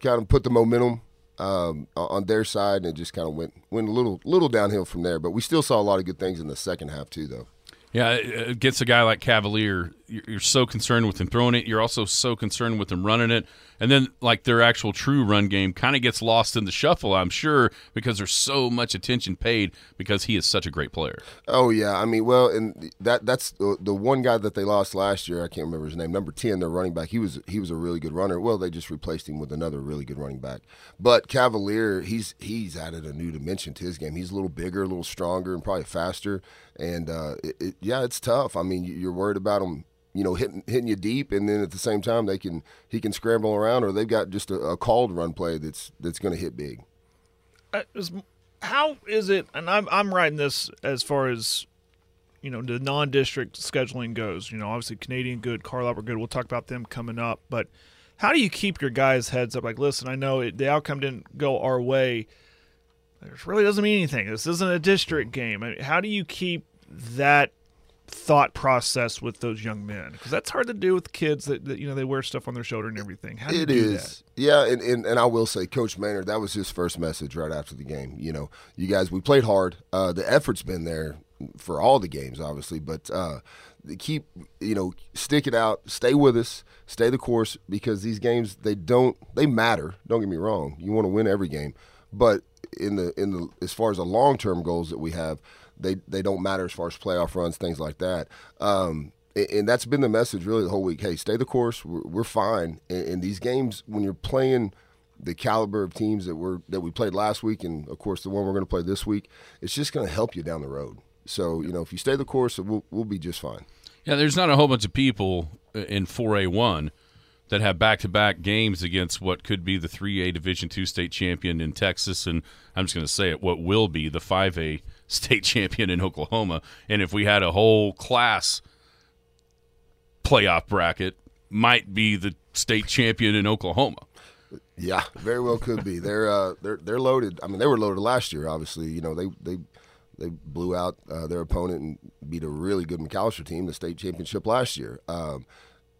kind of put the momentum um, on- their side, and it just kind of went went a little little downhill from there. But we still saw a lot of good things in the second half too, though. Yeah, it gets a guy like Cavalier. You're so concerned with him throwing it. You're also so concerned with him running it. And then, like, their actual true run game kind of gets lost in the shuffle, I'm sure, because there's so much attention paid because he is such a great player. Oh yeah, I mean, well, and that that's the, the one guy that they lost last year. I can't remember his name. Number ten, their running back. He was he was a really good runner. Well, they just replaced him with another really good running back. But Cavalier, he's he's added a new dimension to his game. He's a little bigger, a little stronger, and probably faster. And uh, it, it, yeah, it's tough. I mean, you're worried about him. You know, hitting hitting you deep, and then at the same time, they can he can scramble around, or they've got just a, a called run play that's that's going to hit big. Uh, is- how is it? And I'm I'm writing this as far as you know the non-district scheduling goes. You know, obviously Canadian good, Carl Albert good. We'll talk about them coming up. But how do you keep your guys' heads up? Like, listen, I know it, the outcome didn't go our way. It really doesn't mean anything. This isn't a district game. I mean, how do you keep that thought process with those young men? Because that's hard to do with kids that, that you know they wear stuff on their shoulder and everything. How do you do is, yeah, and, and and I will say, Coach Maynard, that was his first message right after the game. You know, you guys, we played hard. Uh, the effort's been there for all the games, obviously, but uh, keep you know, stick it out, stay with us, stay the course because these games they don't they matter. Don't get me wrong, you want to win every game, but in the in the as far as the long term goals that we have, they they don't matter as far as playoff runs, things like that. Um, and- and that's been the message really the whole week. Hey, stay the course. We're, we're fine. And, and these games, when you're playing the caliber of teams that were that we played last week, and of course the one we're going to play this week, it's just going to help you down the road. So you know, if you stay the course, we'll we'll be just fine. Yeah, there's not a whole bunch of people in 4A1 that have back-to-back games against what could be the 3A Division two state champion in Texas, and I'm just going to say it, what will be the 5A state champion in Oklahoma. And if we had a whole class playoff bracket, might be the state champion in Oklahoma. Yeah, very well could be. They're uh, they're they're loaded. I mean, they were loaded last year. Obviously, you know they they they blew out uh, their opponent and beat a really good McAlester team, the state championship last year. Um,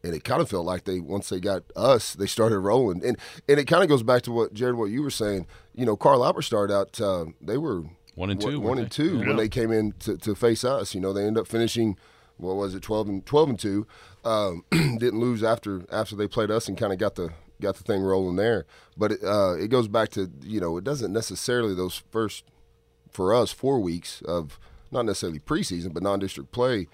and it kind of felt like they once they got us, they started rolling. And and it kind of goes back to what Jared, what you were saying. You know, Carl Albert started out. Uh, they were One and two, one and two when they came in to, to face us. You know, they ended up finishing. What was it, twelve and twelve and two? Um, didn't lose after after they played us and kind of got the got the thing rolling there. But it, uh, it goes back to you know it doesn't necessarily those first for us four weeks of not necessarily preseason but non-district play.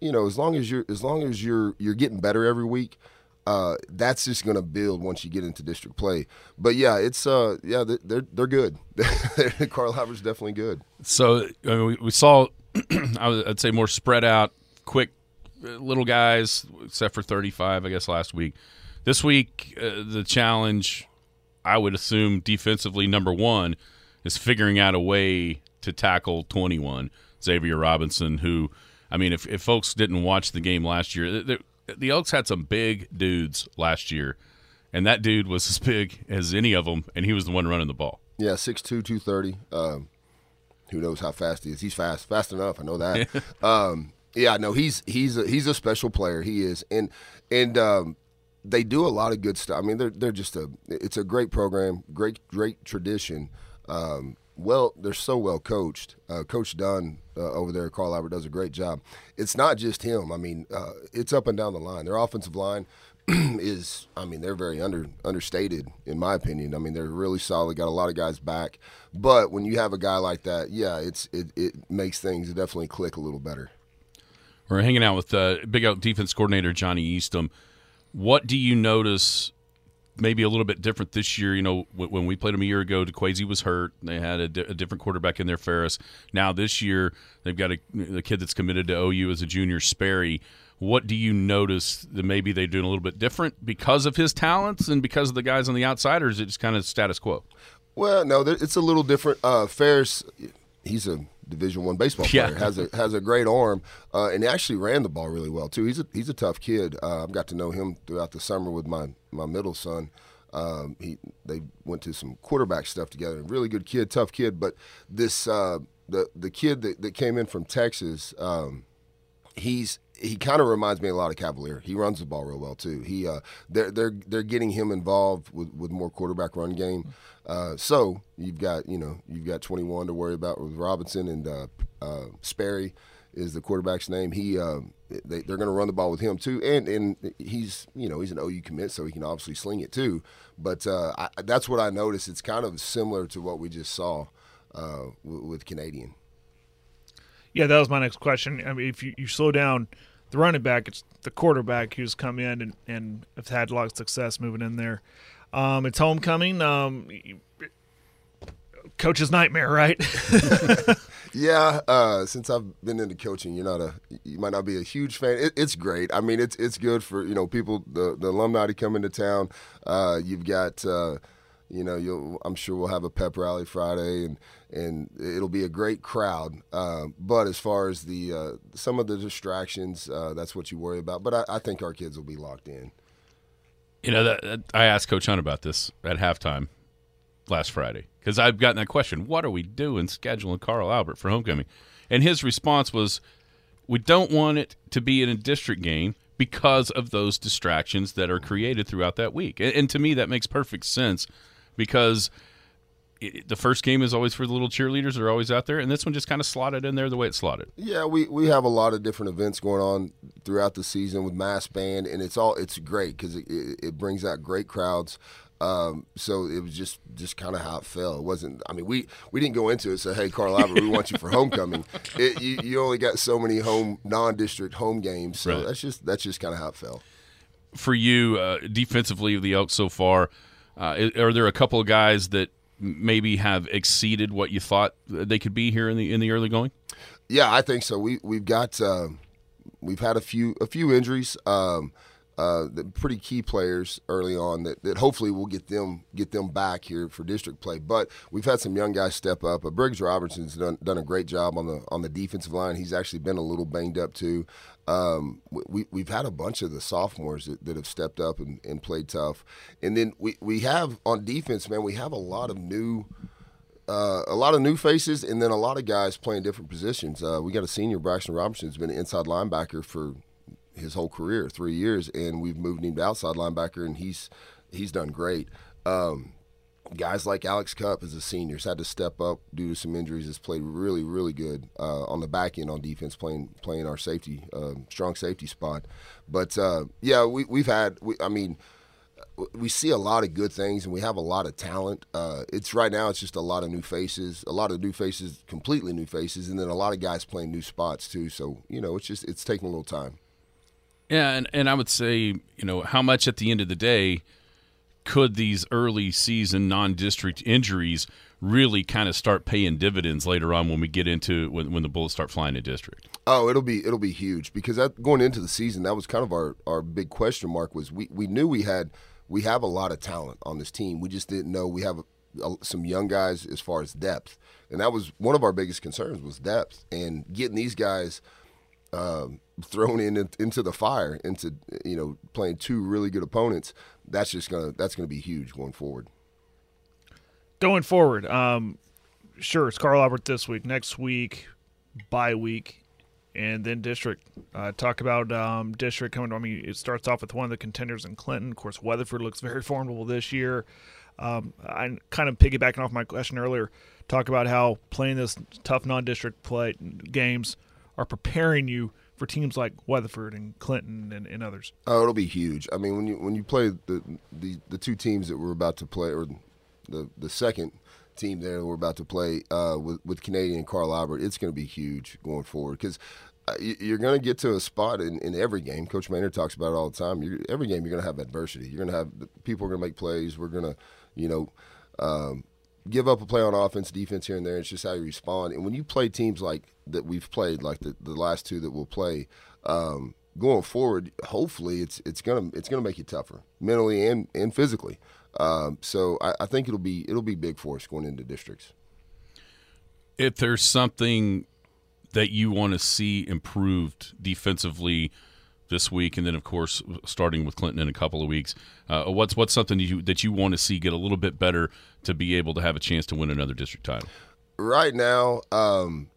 You know, as long as you're as long as you're you're getting better every week, uh, that's just going to build once you get into district play. But yeah, it's uh yeah they- they're they're good. Carl Albert's definitely good. So I mean, we, we saw, I would- I'd say, more spread out quick uh, little guys, except for 35, I guess, last week. This week, uh, the challenge, I would assume, defensively, number one, is figuring out a way to tackle 21, Xavier Robinson, who, I mean, if, if folks didn't watch the game last year, the, the Elks had some big dudes last year, and that dude was as big as any of them, and he was the one running the ball. Yeah, 6'2", 230. Um, who knows how fast he is? He's fast, fast enough. I know that. um, yeah, no, he's he's a, he's a special player. He is, and and um, they do a lot of good stuff. I mean, they're they're just a it's a great program, great great tradition. Um, well, they're so well coached. Uh, Coach Dunn uh, over there, Carl Albert, does a great job. It's not just him. I mean, uh, it's up and down the line. Their offensive line is, I mean, they're very under understated in my opinion. I mean, they're really solid. Got a lot of guys back, but when you have a guy like that, yeah, it's it, it makes things definitely click a little better. We're hanging out with uh, Big Elk defense coordinator Johnny Eastham. What do you notice maybe a little bit different this year? You know, when we played them a year ago, DeQuazy was hurt. They had a, di- a, different quarterback in there, Ferris. Now this year, they've got a, a, kid that's committed to OU as a junior, Sperry. What do you notice that maybe they're doing a little bit different because of his talents and because of the guys on the outside, or is it just kind of status quo? Well, no, it's a little different. Uh, Ferris, he's a Division One baseball player. Yeah. has a has a great arm, uh, and he actually ran the ball really well too. He's a he's a tough kid. Uh, I've got to know him throughout the summer with my my middle son. Um, he they went to some quarterback stuff together. Really good kid, tough kid. But this uh, the the kid that, that came in from Texas, um, he's he kind of reminds me a lot of Cavalier. He runs the ball real well too. He uh, they're they're they're getting him involved with, with more quarterback run game. Uh, so you've got you know you've got 21 to worry about with Robinson and uh, uh, Sperry is the quarterback's name. He um, they, they're going to run the ball with him too, and and he's you know he's an OU commit, so he can obviously sling it too. But uh, I, that's what I noticed. It's kind of similar to what we just saw uh, with, with Canadian. Yeah, that was my next question. I mean, if you, you slow down the running back, it's the quarterback who's come in and, and have had a lot of success moving in there. Um, it's homecoming. Um, coach's nightmare, right? yeah. Uh, since I've been into coaching, you're not a, you might not be a huge fan. It, it's great. I mean, it's it's good for you know people, the the alumni to come into town. Uh, you've got. Uh, you know, you'll, I'm sure we'll have a pep rally Friday, and and it'll be a great crowd. Uh, but as far as the uh, some of the distractions, uh, that's what you worry about. But I, I, think our kids will be locked in. You know, that, I asked Coach Hunt about this at halftime last Friday because I've gotten that question: What are we doing scheduling Carl Albert for homecoming? And his response was, "We don't want it to be in a district game." Because of those distractions that are created throughout that week. and, and to me, that makes perfect sense because it, the first game is always for the little cheerleaders that are always out there, and this one just kind of slotted in there the way it slotted. Yeah, we, we have a lot of different events going on throughout the season with mass band, and it's all it's great because it, it, it, brings out great crowds. Um, so it was just just kind of how it fell. It wasn't. I mean, we we didn't go into it. Say, hey, Carl Albert, we want you for homecoming. It, you, you only got so many home non-district home games, so right. that's just that's just kind of how it fell. For you, uh, defensively, the Elks so far. Uh, are there a couple of guys that maybe have exceeded what you thought they could be here in the in the early going? Yeah, I think so. We we've got uh, we've had a few a few injuries. Um, uh, the pretty key players early on that, that hopefully will get them get them back here for district play. But we've had some young guys step up. Uh, Briggs Robertson's done done a great job on the on the defensive line. He's actually been a little banged up too. Um, we we've had a bunch of the sophomores that, that have stepped up and, and played tough, and then we we have on defense, man, we have a lot of new. Uh, a lot of new faces, and then a lot of guys playing different positions. Uh, we got a senior, Braxton Robinson, who's been an inside linebacker for his whole career, three years, and we've moved him to outside linebacker, and he's he's done great. Um, guys like Alex Cup as a senior has had to step up due to some injuries. Has played really, really good uh, on the back end on defense, playing playing our safety, uh, strong safety spot. But uh, yeah, we we've had. We, I mean, we see a lot of good things, and we have a lot of talent. Uh, it's right now. It's just a lot of new faces, a lot of new faces, completely new faces, and then a lot of guys playing new spots too. So you know, it's just it's taking a little time. Yeah, and, and I would say, you know, how much at the end of the day could these early season non-district injuries really kind of start paying dividends later on when we get into when, when the bullets start flying in district Oh, it'll be it'll be huge because that going into the season, that was kind of our, our big question mark. Was we, we knew we had we have a lot of talent on this team. We just didn't know we have a, a, some young guys as far as depth, and that was one of our biggest concerns was depth and getting these guys um, thrown in into the fire into you know playing two really good opponents. That's just gonna that's gonna be huge going forward. Going forward, um, sure, it's Carl Albert this week. Next week, bye week, and then district. Uh, talk about um, district coming. I mean, it starts off with one of the contenders in Clinton. Of course, Weatherford looks very formidable this year. Um, I'm kind of piggybacking off my question earlier. Talk about how playing this tough non-district play games are preparing you for teams like Weatherford and Clinton and, and others. Oh, it'll be huge. I mean, when you when you play the the, the two teams that we're about to play, or the the second team there that we're about to play uh, with with Canadian Carl Albert, it's going to be huge going forward because. Uh, you're going to get to a spot in, in every game. Coach Maynard talks about it all the time. You're, every game, you're going to have adversity. You're going to have people are going to make plays. We're going to, you know, um, give up a play on offense, defense here and there. It's just how you respond. And when you play teams like that we've played, like the, the last two that we'll play, um, going forward, hopefully it's it's gonna it's gonna make you tougher mentally and and physically. Um, so I, I think it'll be it'll be big for us going into districts. if there's something that you want to see improved defensively this week, and then of course starting with Clinton in a couple of weeks, uh, what's what's something you, that you want to see get a little bit better to be able to have a chance to win another district title? Right now, um,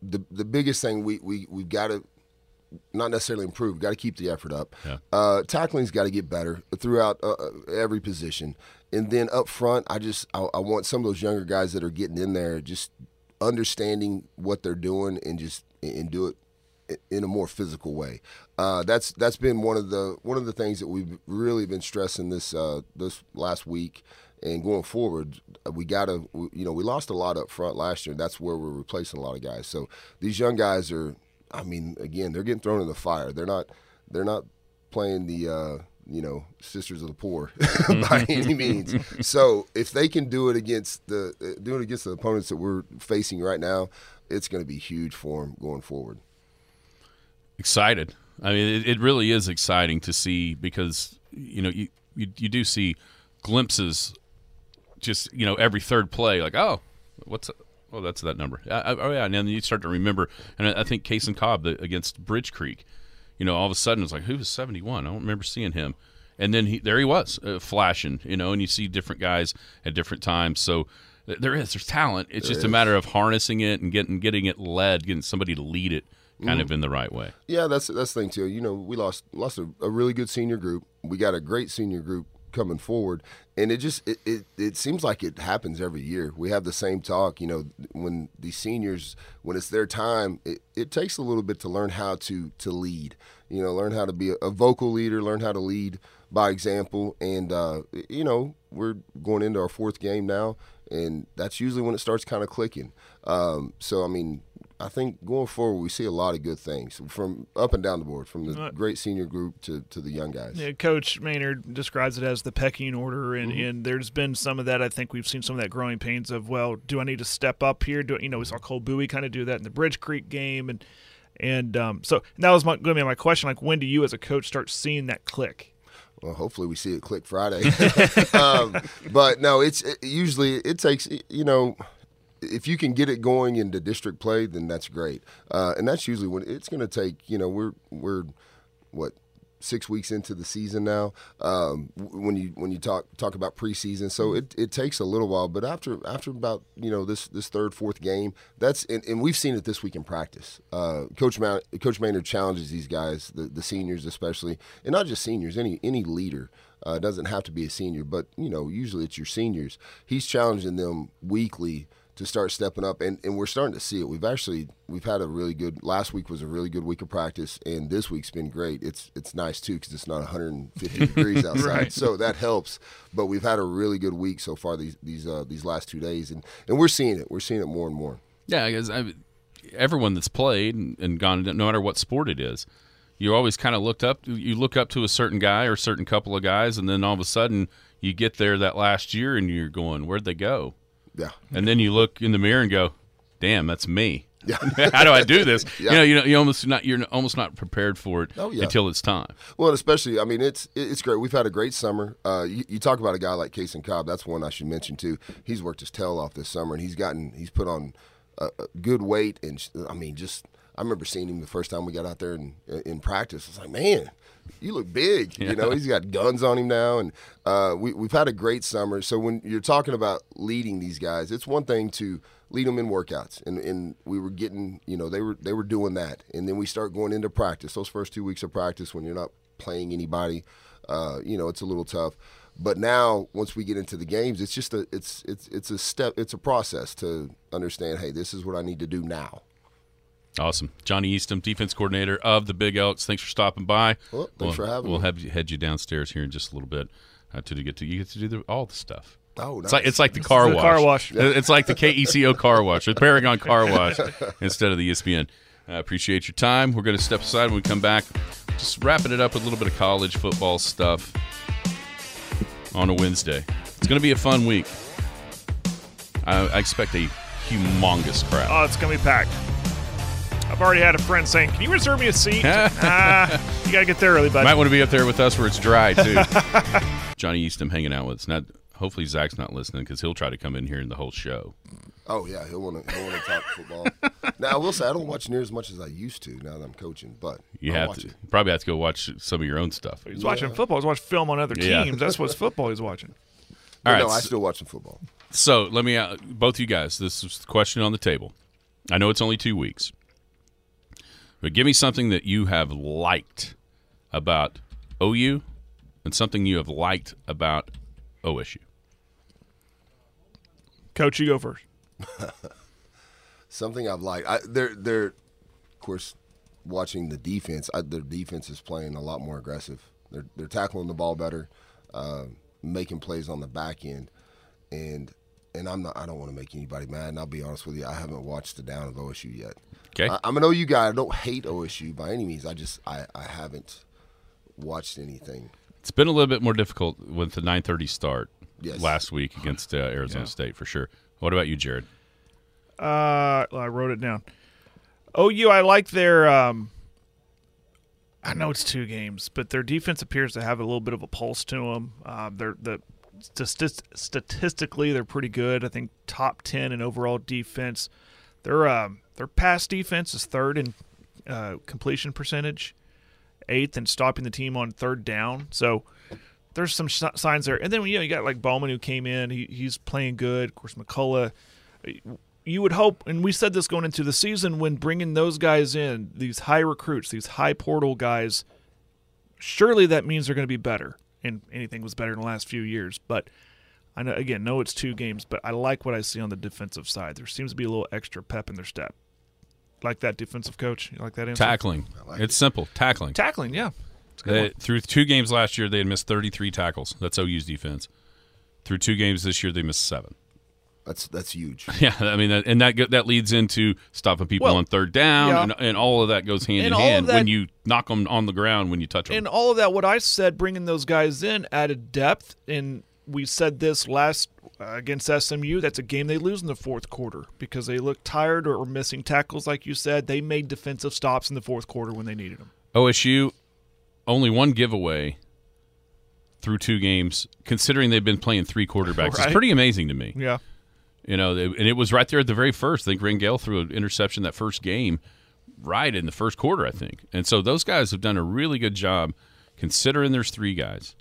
the the biggest thing we we we've got to not necessarily improve. Got to keep the effort up. Yeah. Uh, tackling's got to get better throughout uh, every position, and then up front, I just I, I want some of those younger guys that are getting in there just understanding what they're doing and just and do it in a more physical way. Uh, that's that's been one of the one of the things that we've really been stressing this uh, this last week and going forward. We got to you know we lost a lot up front last year. That's where we're replacing a lot of guys. So these young guys are. I mean, again, they're getting thrown in the fire. They're not they're not playing the. Uh, you know, sisters of the poor by any means. So if they can do it against the uh, do it against the opponents that we're facing right now, it's going to be huge for them going forward excited. I mean, it, it, really is exciting to see because you know you, you you do see glimpses, just you know every third play, like oh, what's oh that's that number. I, oh yeah, and then you start to remember. And I, I think Case and Cobb the, against Bridge Creek, you know, all of a sudden it's like who was seventy one? I don't remember seeing him. And then he there he was uh, flashing, you know, and you see different guys at different times. So there is there's talent. It's there just is. a matter of harnessing it and getting getting it led, getting somebody to lead it kind mm. of in the right way. Yeah, that's that's the thing too. You know, we lost lost a, a, really good senior group. We got a great senior group coming forward, and it just it, it, it seems like it happens every year. We have the same talk. You know, when the seniors when it's their time, it, it takes a little bit to learn how to to lead. You know, learn how to be a, a vocal leader, learn how to lead by example, and uh, you know we're going into our fourth game now, and that's usually when it starts kind of clicking. Um, so I mean, I think going forward, we see a lot of good things from up and down the board, from the uh, great senior group to, to the young guys. Yeah, Coach Maynard describes it as the pecking order, and, mm-hmm. and there's been some of that. I think we've seen some of that growing pains of, well, do I need to step up here? Do you know we saw Cole Bowie kind of do that in the Bridge Creek game, and and um, so that was going to be my question. Like, when do you as a coach start seeing that click? Well, hopefully we see it click Friday. um, but no, it's it, usually it takes you know if you can get it going into district play, then that's great. Uh, and that's usually when it's going to take. You know, we're we're what six weeks into the season now. Um, when you when you talk talk about preseason, so it, it takes a little while. But after after about you know this this third fourth game, that's and, and we've seen it this week in practice. Uh, Coach Mount, Coach Maynard challenges these guys, the, the seniors especially, and not just seniors, any any leader. Uh, doesn't have to be a senior, but you know usually it's your seniors. He's challenging them weekly to start stepping up and, and we're starting to see it we've actually we've had a really good last week was a really good week of practice and this week's been great it's it's nice too because it's not 150 degrees outside right. so that helps but we've had a really good week so far these these uh, these last two days and and we're seeing it we're seeing it more and more yeah because everyone that's played and, gone no matter what sport it is you always kind of looked up. You look up to a certain guy or a certain couple of guys, and then all of a sudden you get there that last year, and you're going, "Where'd they go?" Yeah. And then you look in the mirror and go, "Damn, that's me." Yeah. How do I do this? Yeah. You know, you know, you almost not you're almost not prepared for it Oh, yeah. until it's time. Well, and especially, I mean, it's it's great. We've had a great summer. Uh, you, you talk about a guy like Case and Cobb. That's one I should mention too. He's worked his tail off this summer, and he's gotten he's put on a, a good weight. And I mean, just I remember seeing him the first time we got out there in in practice. It's like, man, you look big. You know, he's got guns on him now, and uh, we we've had a great summer. So when you're talking about leading these guys, it's one thing to lead them in workouts, and, and we were getting, you know, they were they were doing that, and then we start going into practice. Those first two weeks of practice, when you're not playing anybody, uh, you know, it's a little tough. But now, once we get into the games, it's just a it's it's it's a step, it's a process to understand. Hey, this is what I need to do now. Awesome, Johnny Eastham, defense coordinator of the Big Elks. Thanks for stopping by. Well, thanks we'll, for having We'll me. have you, head you downstairs here in just a little bit uh, to get to you get to do the, all the stuff. Oh, It's like it's like the car the wash. car wash. It's like the KECO car wash, the Paragon car wash instead of the ESPN. I appreciate your time. We're going to step aside when we come back. Just wrapping it up with a little bit of college football stuff on a Wednesday. It's going to be a fun week. I, I expect a humongous crowd. Oh, it's gonna be packed. I've already had a friend saying, "Can you reserve me a seat?" ah, you gotta get there early, buddy. Might want to be up there with us where it's dry too. Johnny Eastham hanging out with us. Now, hopefully Zach's not listening because he'll try to come in here in the whole show. Oh yeah, he'll want to he'll want to talk football. now I will say I don't watch near as much as I used to now that I'm coaching, but You I'll have watch to it. probably have to go watch some of your own stuff. He's watching football. He's watching film on other Yeah. teams. That's what's football he's watching. All But right, no, I still watch some football. So let me, uh, both you guys, this is the question on the table. I know it's only two weeks, but give me something that you have liked about OU and something you have liked about OSU. Coach, you go first. Something I've liked. I, they're they're of course watching the defense. I, their defense is playing a lot more aggressive. They're they're tackling the ball better, uh, making plays on the back end, and and I'm not. I don't want to make anybody mad. And I'll be honest with you. I haven't watched the down of OSU yet. Okay. I, I'm an OU guy. I don't hate OSU by any means. I just I, I haven't watched anything. It's been a little bit more difficult with the 9:30 start Yes. last week against uh, Arizona State for sure. What about you, Jared? Uh, I wrote it down. OU, I like their. Um, I know it's two games, but their defense appears to have a little bit of a pulse to them. Uh, they're the statist- statistically they're pretty good. I think top ten in overall defense. Their um, their pass defense is third in uh, completion percentage, eighth in stopping the team on third down. So there's some sh- signs there. And then you know you got like Bowman who came in. He, he's playing good. Of course, McCullough you would hope, and we said this going into the season, when bringing those guys in, these high recruits, these high portal guys, surely that means they're going to be better. And anything was better in the last few years. But I know, again, know it's two games, but I like what I see on the defensive side. There seems to be a little extra pep in their step. Like that defensive coach? You like that answer? Tackling. it's simple. Tackling. Tackling, yeah. They, through two games last year, they had missed 33 tackles. That's OU's defense. Through two games this year, they missed seven. That's that's huge. Yeah, I mean, and that that leads into stopping people Well, on third down, yeah. and, and all of that goes hand And in hand that- when you knock them on the ground when you touch them. And all of that, what I said, bringing those guys in added depth. And we said this last uh, against SMU. That's a game they lose in the fourth quarter because they look tired or, or missing tackles, like you said. They made defensive stops in the fourth quarter when they needed them. OSU only one giveaway through two games, considering they've been playing three quarterbacks. Right. It's pretty amazing to me. Yeah. You know, and it was right there at the very first. I think Rangel threw an interception that first game, right in the first quarter, I think. And so those guys have done a really good job, considering there's three guys,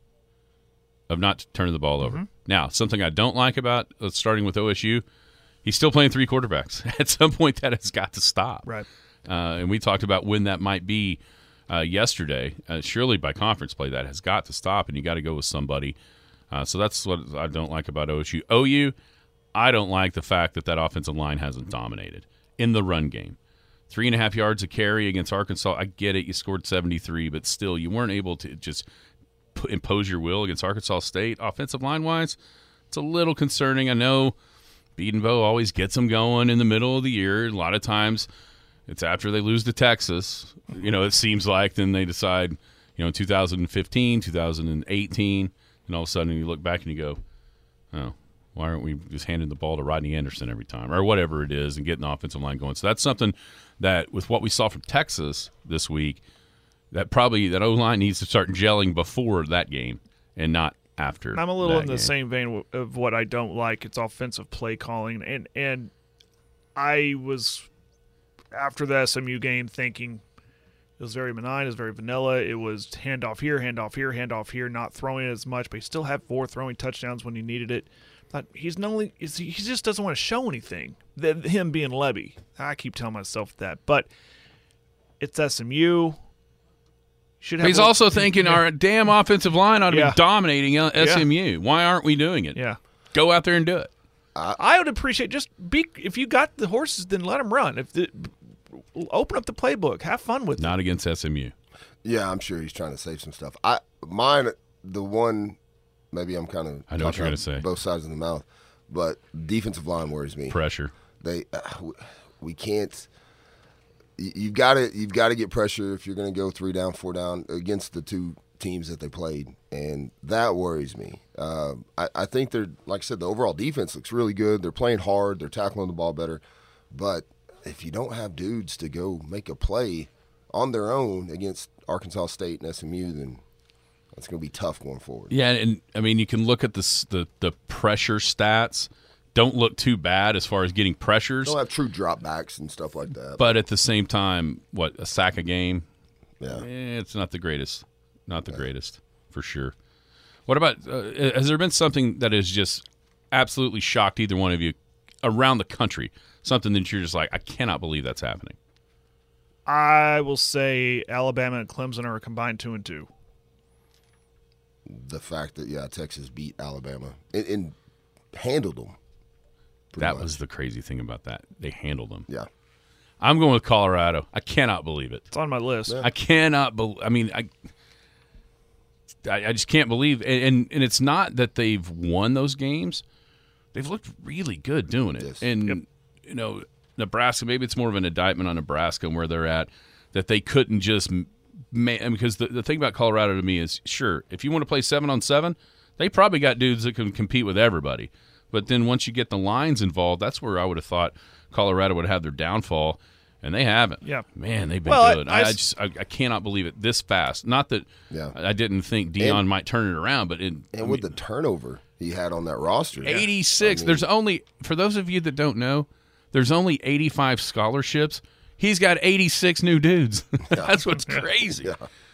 of not turning the ball over. Now, something I don't like about uh, starting with OSU, he's still playing three quarterbacks. At some point, that has got to stop. Right. Uh, and we talked about when that might be uh, yesterday. Uh, surely by conference play, that has got to stop, and you got to go with somebody. Uh, so that's what I don't like about OSU. OU, I don't like the fact that that offensive line hasn't dominated in the run game. Three and a half yards a carry against Arkansas. I get it. You scored 73, but still, you weren't able to just impose your will against Arkansas State. Offensive line wise, it's a little concerning. I know Bedenbaugh always gets them going in the middle of the year. A lot of times, It's after they lose to Texas. You know, it seems like then they decide, you know, 2015, 2018, and all of a sudden you look back and you go, oh, why aren't we just handing the ball to Rodney Anderson every time or whatever it is and getting the offensive line going? So that's something that with what we saw from Texas this week, that probably that O line needs to start gelling before that game and not after. I'm a little in the game. same vein of what I don't like. It's offensive play calling, and and I was after the SMU game thinking it was very benign, it was very vanilla. It was handoff here, handoff here, handoff here, not throwing as much, but he still had four throwing touchdowns when he needed it. But he's not only is he, he just doesn't want to show anything. That him being Lebby, I keep telling myself that, but it's SMU. Should have He's a- also thinking yeah. our damn offensive line ought to Yeah. be dominating uh, SMU. Why aren't we doing it? yeah. Go out there and do it. I would appreciate just be if you got the horses, then let them run. If the, open up the playbook, have fun with it. Not against SMU. Yeah, I'm sure he's trying to save some stuff. I mine the one maybe I'm kind of I know what you're gonna say. both sides of the mouth, but defensive line worries me. Pressure. They uh, we can't. you- You've got to you've got to get pressure if you're going to go three down, four down against the two teams that they played, and that worries me. Uh, I, I think they're like I said, the overall defense looks really good. They're playing hard. They're tackling the ball better, but if you don't have dudes to go make a play on their own against Arkansas State and SMU, then it's going to be tough going forward. Yeah, and I mean you can look at the the the pressure stats. Don't look too bad as far as getting pressures, Don't have true dropbacks and stuff like that. but at the same time, what a sack a game? yeah. Eh, it's not the greatest. Not the greatest for sure. What about? Uh, has there been something that has just absolutely shocked either one of you around the country? Something that you're just like, I cannot believe that's happening. I will say Alabama and Clemson are a combined two and two. The fact that yeah Texas beat Alabama and, and handled them. That much. was the crazy thing about that. They handled them. yeah. I'm going with Colorado. I cannot believe it. It's on my list. I cannot believe. I mean, I, I, I just can't believe. And, and and it's not that they've won those games; they've looked really good doing it. Yes. And you know, Nebraska. Maybe it's more of an indictment on Nebraska and where they're at that they couldn't just. Ma- I mean, because the, the thing about Colorado to me is, sure, if you want to play seven on seven, they probably got dudes that can compete with everybody. But then once you get the lines involved, that's where I would have thought Colorado would have their downfall, and they haven't. Yeah. man, they've been Well, I- good. I I, I s- just I, I cannot believe it this fast. Not that Yeah. I didn't think Deion And- might turn it around, but it, And with the turnover he had on that roster, 86, I mean- there's only for those of you that don't know, there's only 85 scholarships. He's got 86 new dudes. That's what's crazy.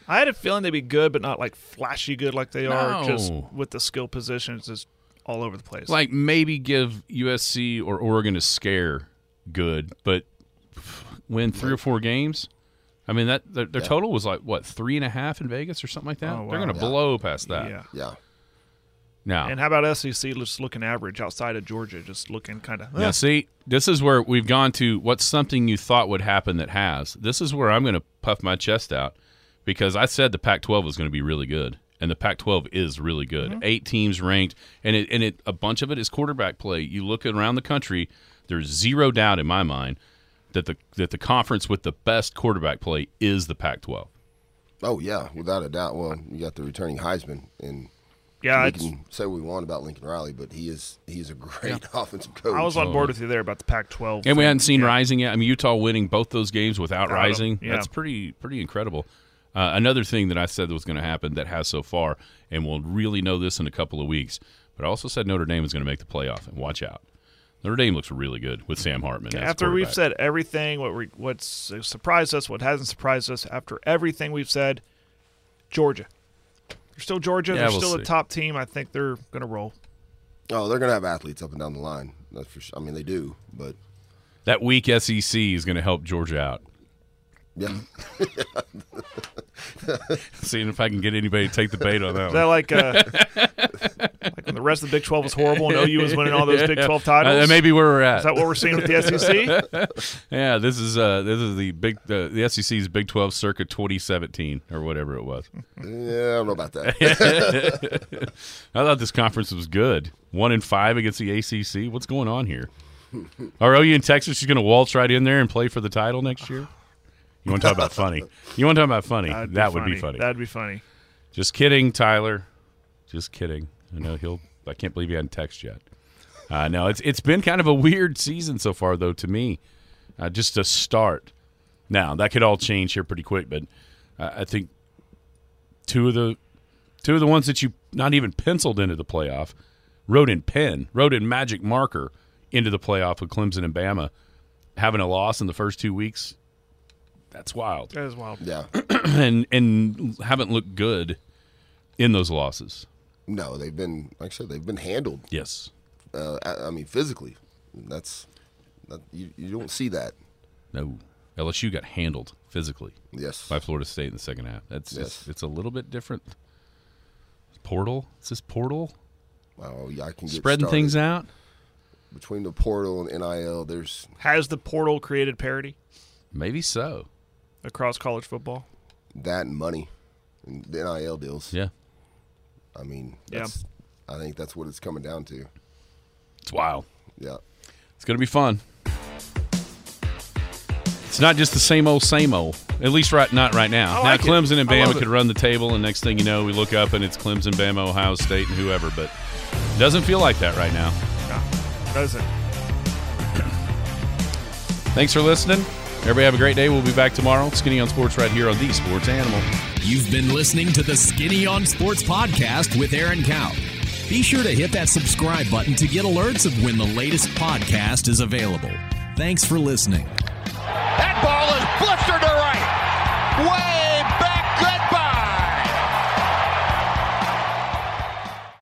I had a feeling they'd be good, but not like flashy good like they are. Just with the skill positions, just all over the place. Like maybe give USC or Oregon a scare, good, but win three or four games. I mean that their, their total was like what three and a half in Vegas or something like that. Oh, They're going to blow past that. yeah. yeah. Now, And how about SEC just looking average outside of Georgia, just looking kind of. Now, see, this is where we've gone to what's something you thought would happen that has. This is where I'm going to puff my chest out because I said the Pac 12 was going to be really good. And the Pac 12 is really good. Mm-hmm. Eight teams ranked, and it, and it a bunch of it is quarterback play. You look around the country, there's zero doubt in my mind that the that the conference with the best quarterback play is the Pac 12. Oh yeah, without a doubt. Well, you got the returning Heisman, and Yeah, we can say what we want about Lincoln Riley, but he is he is a great offensive coach. I was on board with you there about the Pac-12. And we thing. hadn't seen Yeah. Rising yet. I mean, Utah winning both those games without Without 'em, Rising. yeah. That's pretty pretty incredible. Uh, another thing that I said that was going to happen that has so far, and we'll really know this in a couple of weeks. But I also said Notre Dame is going to make the playoff, and watch out. Notre Dame looks really good with Sam Hartman. as After we've said everything, what we, what's surprised us, what hasn't surprised us, after everything we've said, Georgia. They're still Georgia. Yeah, they're we'll still see. a top team. I think they're going to roll. Oh, they're gonna have athletes up and down the line. That's for sure. I mean, they do, but that weak SEC is going to help Georgia out. Yeah, Seeing if I can get anybody to take the bait on that Is that one. like, uh, like when the rest of the Big 12 was horrible and OU was winning all those Big 12 titles? Uh, that may be where we're at. Is that what we're seeing with the SEC? yeah, this is uh, this is the big uh, the SEC's Big Twelve Circa 2017 or whatever it was. yeah. I don't know about that. I thought this conference was good. One in five against the ACC. What's going on here? Are OU in Texas just going to waltz right in there and play for the title next year? You want to talk about funny? You want to talk about funny? That'd that be would funny. be funny. That'd be funny. Just kidding, Tyler. Just kidding. I know he'll. I can't believe he hadn't texted yet. Uh, no, it's it's been kind of a weird season so far, though. To me, uh, just a start. Now that could all change here pretty quick, but uh, I think two of the two of the ones that you not even penciled into the playoff, wrote in pen, wrote in magic marker into the playoff with Clemson and Bama, having a loss in the first two weeks. That's wild That is wild. Yeah. and and haven't looked good in those losses. No, they've been like I said, they've been handled. Yes. Uh, I, I mean, physically, that's that, you, you don't see that. No. LSU got handled physically Yes. by Florida State in the second half. That's Yes. just, it's a little bit different. Portal? Is this portal? Oh, yeah, I can get Spreading started. things out? between the portal and NIL. There's Has the portal created parity Maybe so. Across college football? that and money, and the NIL deals. Yeah. I mean, Yeah. that's, I think that's what it's coming down to. It's wild. Yeah. It's going to be fun. It's not just the same old, same old. At least right, not right now. Like now it. Clemson and Bama could run the table, and next thing you know, we look up and it's Clemson, Bama, Ohio State, and whoever. But it doesn't feel like that right now. No, doesn't. Thanks for listening. Everybody have a great day. We'll be back tomorrow. Skinny on Sports right here on the Sports Animal. You've been listening to the Skinny on Sports podcast with Aaron Cow. Be sure to hit that subscribe button to get alerts of when the latest podcast is available. Thanks for listening. That